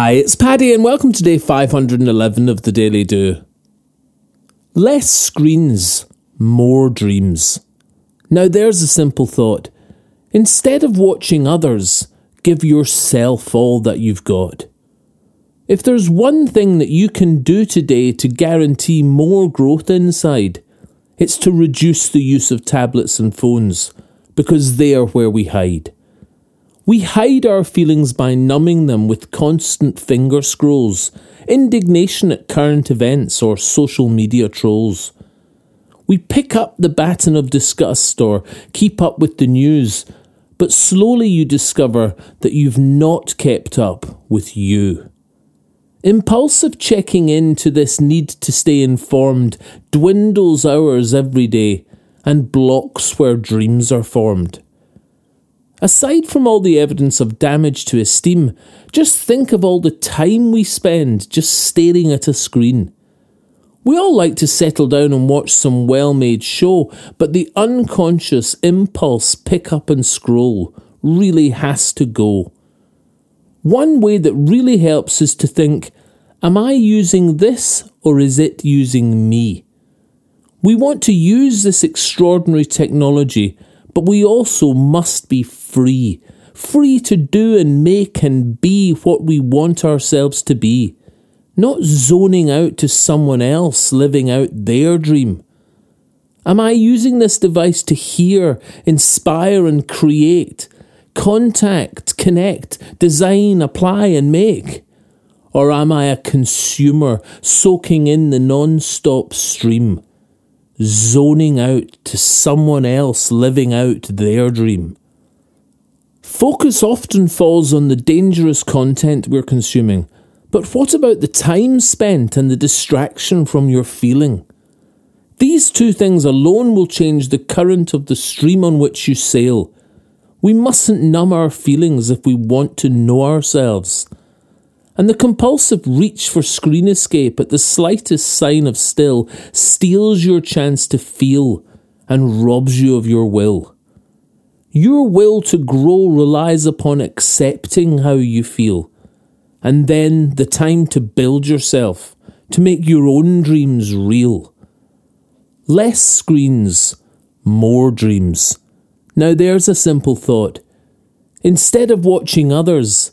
Hi, it's Paddy, and welcome to day 511 of the Daily Do. Less screens, more dreams. Now, there's a simple thought. Instead of watching others, give yourself all that you've got. If there's one thing that you can do today to guarantee more growth inside, it's to reduce the use of tablets and phones, because they are where we hide. We hide our feelings by numbing them with constant finger scrolls, indignation at current events, or social media trolls. We pick up the baton of disgust or keep up with the news, but slowly you discover that you've not kept up with you. Impulsive checking in to this need to stay informed dwindles hours every day and blocks where dreams are formed. Aside from all the evidence of damage to esteem, just think of all the time we spend just staring at a screen. We all like to settle down and watch some well made show, but the unconscious impulse pick up and scroll really has to go. One way that really helps is to think, Am I using this or is it using me? We want to use this extraordinary technology but we also must be free. Free to do and make and be what we want ourselves to be. Not zoning out to someone else living out their dream. Am I using this device to hear, inspire, and create? Contact, connect, design, apply, and make? Or am I a consumer soaking in the non stop stream? Zoning out to someone else living out their dream. Focus often falls on the dangerous content we're consuming, but what about the time spent and the distraction from your feeling? These two things alone will change the current of the stream on which you sail. We mustn't numb our feelings if we want to know ourselves and the compulsive reach for screen escape at the slightest sign of still steals your chance to feel and robs you of your will. Your will to grow relies upon accepting how you feel, and then the time to build yourself, to make your own dreams real. Less screens, more dreams. Now there's a simple thought. Instead of watching others,